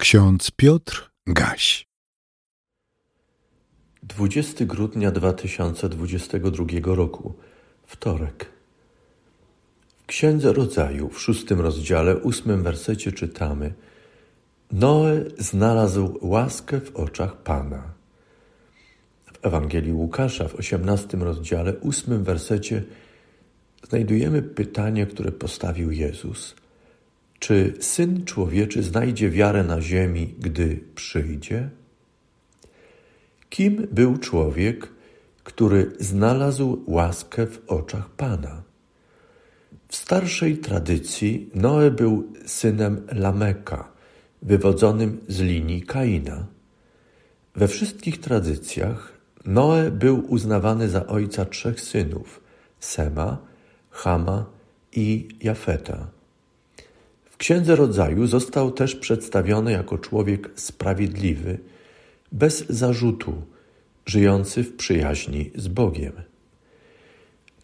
Ksiądz Piotr Gaś 20 grudnia 2022 roku, wtorek. W Księdze Rodzaju, w szóstym rozdziale, ósmym wersecie czytamy Noe znalazł łaskę w oczach Pana. W Ewangelii Łukasza, w osiemnastym rozdziale, ósmym wersecie znajdujemy pytanie, które postawił Jezus – czy syn człowieczy znajdzie wiarę na ziemi, gdy przyjdzie? Kim był człowiek, który znalazł łaskę w oczach Pana? W starszej tradycji Noe był synem Lameka, wywodzonym z linii Kaina. We wszystkich tradycjach Noe był uznawany za ojca trzech synów: Sema, Hama i Jafeta. Księdze Rodzaju został też przedstawiony jako człowiek sprawiedliwy, bez zarzutu, żyjący w przyjaźni z Bogiem.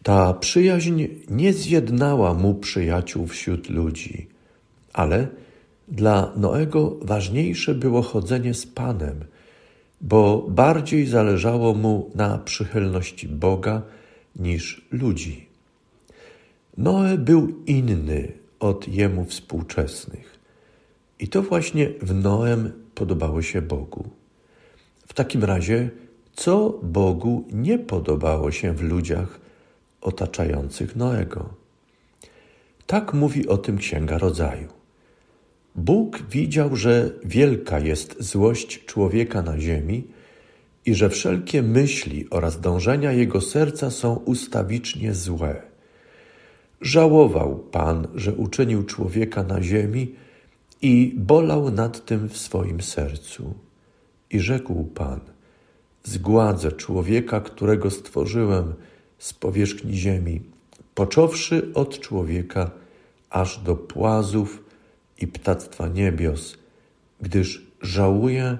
Ta przyjaźń nie zjednała mu przyjaciół wśród ludzi, ale dla Noego ważniejsze było chodzenie z Panem, bo bardziej zależało mu na przychylności Boga niż ludzi. Noe był inny od jemu współczesnych. I to właśnie w Noem podobało się Bogu. W takim razie, co Bogu nie podobało się w ludziach otaczających Noego? Tak mówi o tym Księga Rodzaju. Bóg widział, że wielka jest złość człowieka na ziemi i że wszelkie myśli oraz dążenia jego serca są ustawicznie złe. Żałował Pan, że uczynił człowieka na ziemi i bolał nad tym w swoim sercu. I rzekł Pan: Zgładzę człowieka, którego stworzyłem z powierzchni ziemi, począwszy od człowieka aż do płazów i ptactwa niebios, gdyż żałuję,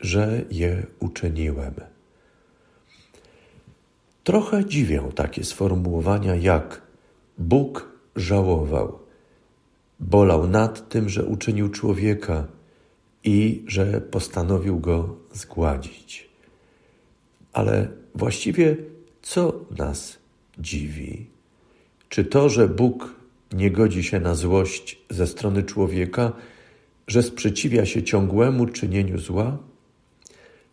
że je uczyniłem. Trochę dziwię takie sformułowania jak Bóg żałował, bolał nad tym, że uczynił człowieka i że postanowił go zgładzić. Ale właściwie co nas dziwi? Czy to, że Bóg nie godzi się na złość ze strony człowieka, że sprzeciwia się ciągłemu czynieniu zła?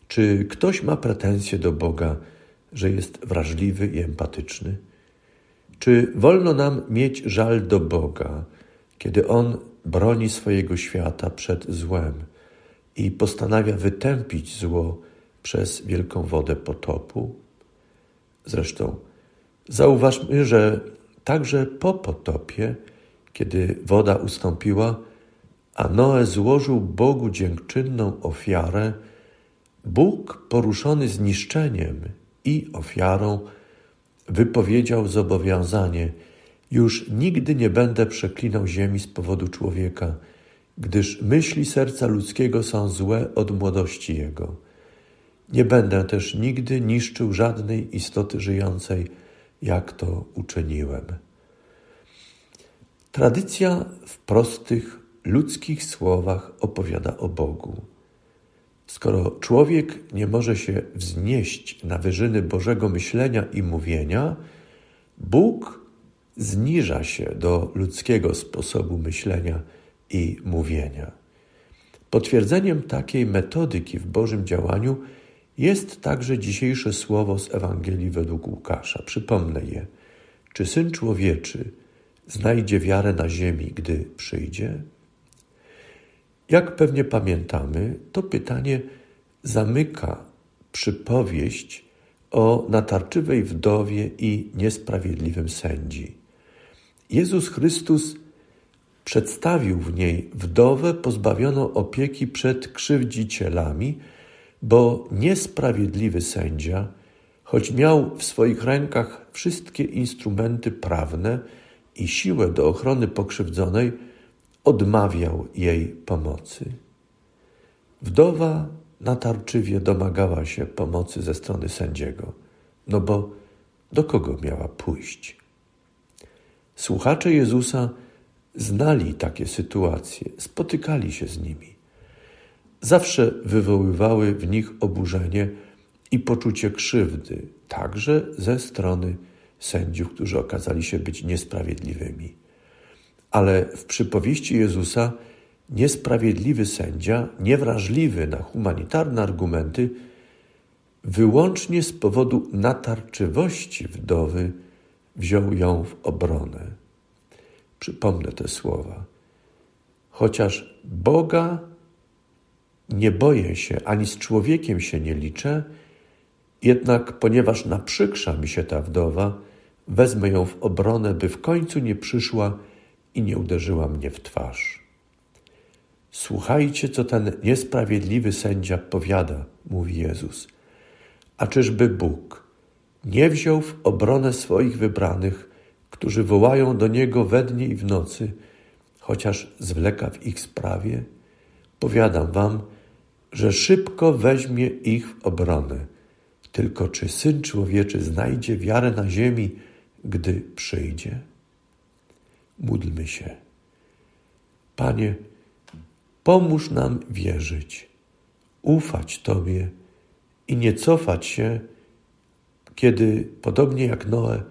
Czy ktoś ma pretensje do Boga, że jest wrażliwy i empatyczny? Czy wolno nam mieć żal do Boga, kiedy On broni swojego świata przed złem i postanawia wytępić zło przez wielką wodę potopu? Zresztą zauważmy, że także po potopie, kiedy woda ustąpiła, a Noe złożył Bogu dziękczynną ofiarę, Bóg, poruszony zniszczeniem i ofiarą, wypowiedział zobowiązanie: Już nigdy nie będę przeklinał ziemi z powodu człowieka, gdyż myśli serca ludzkiego są złe od młodości jego. Nie będę też nigdy niszczył żadnej istoty żyjącej, jak to uczyniłem. Tradycja w prostych, ludzkich słowach opowiada o Bogu. Skoro człowiek nie może się wznieść na wyżyny Bożego myślenia i mówienia, Bóg zniża się do ludzkiego sposobu myślenia i mówienia. Potwierdzeniem takiej metodyki w Bożym działaniu jest także dzisiejsze słowo z Ewangelii według Łukasza. Przypomnę je. Czy syn człowieczy znajdzie wiarę na ziemi, gdy przyjdzie? Jak pewnie pamiętamy, to pytanie zamyka przypowieść o natarczywej wdowie i niesprawiedliwym sędzi. Jezus Chrystus przedstawił w niej wdowę pozbawioną opieki przed krzywdzicielami, bo niesprawiedliwy sędzia, choć miał w swoich rękach wszystkie instrumenty prawne i siłę do ochrony pokrzywdzonej, odmawiał jej pomocy. Wdowa natarczywie domagała się pomocy ze strony sędziego, no bo do kogo miała pójść? Słuchacze Jezusa znali takie sytuacje, spotykali się z nimi. zawsze wywoływały w nich oburzenie i poczucie krzywdy, także ze strony sędziów, którzy okazali się być niesprawiedliwymi. Ale w przypowieści Jezusa niesprawiedliwy sędzia, niewrażliwy na humanitarne argumenty, wyłącznie z powodu natarczywości wdowy wziął ją w obronę. Przypomnę te słowa. Chociaż Boga nie boję się, ani z człowiekiem się nie liczę, jednak ponieważ naprzykrza mi się ta wdowa, wezmę ją w obronę, by w końcu nie przyszła i nie uderzyła mnie w twarz. Słuchajcie, co ten niesprawiedliwy sędzia powiada, mówi Jezus. A czyżby Bóg nie wziął w obronę swoich wybranych, którzy wołają do Niego we dnie i w nocy, chociaż zwleka w ich sprawie? Powiadam wam, że szybko weźmie ich w obronę. Tylko czy Syn Człowieczy znajdzie wiarę na ziemi, gdy przyjdzie? Módlmy się. Panie, pomóż nam wierzyć, ufać Tobie i nie cofać się, kiedy, podobnie jak Noe,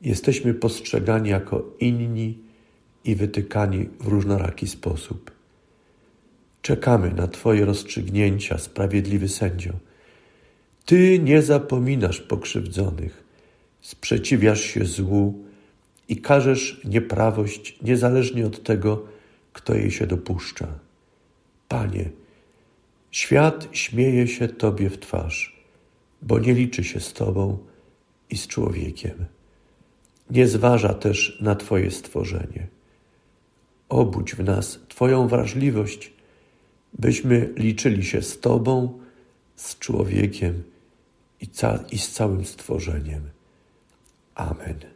jesteśmy postrzegani jako inni i wytykani w różnoraki sposób. Czekamy na Twoje rozstrzygnięcia, sprawiedliwy sędzio. Ty nie zapominasz pokrzywdzonych, sprzeciwiasz się złu i karzesz nieprawość niezależnie od tego, kto jej się dopuszcza. Panie, świat śmieje się Tobie w twarz, bo nie liczy się z Tobą i z człowiekiem. Nie zważa też na Twoje stworzenie. Obudź w nas Twoją wrażliwość, byśmy liczyli się z Tobą, z człowiekiem i, ca- i z całym stworzeniem. Amen.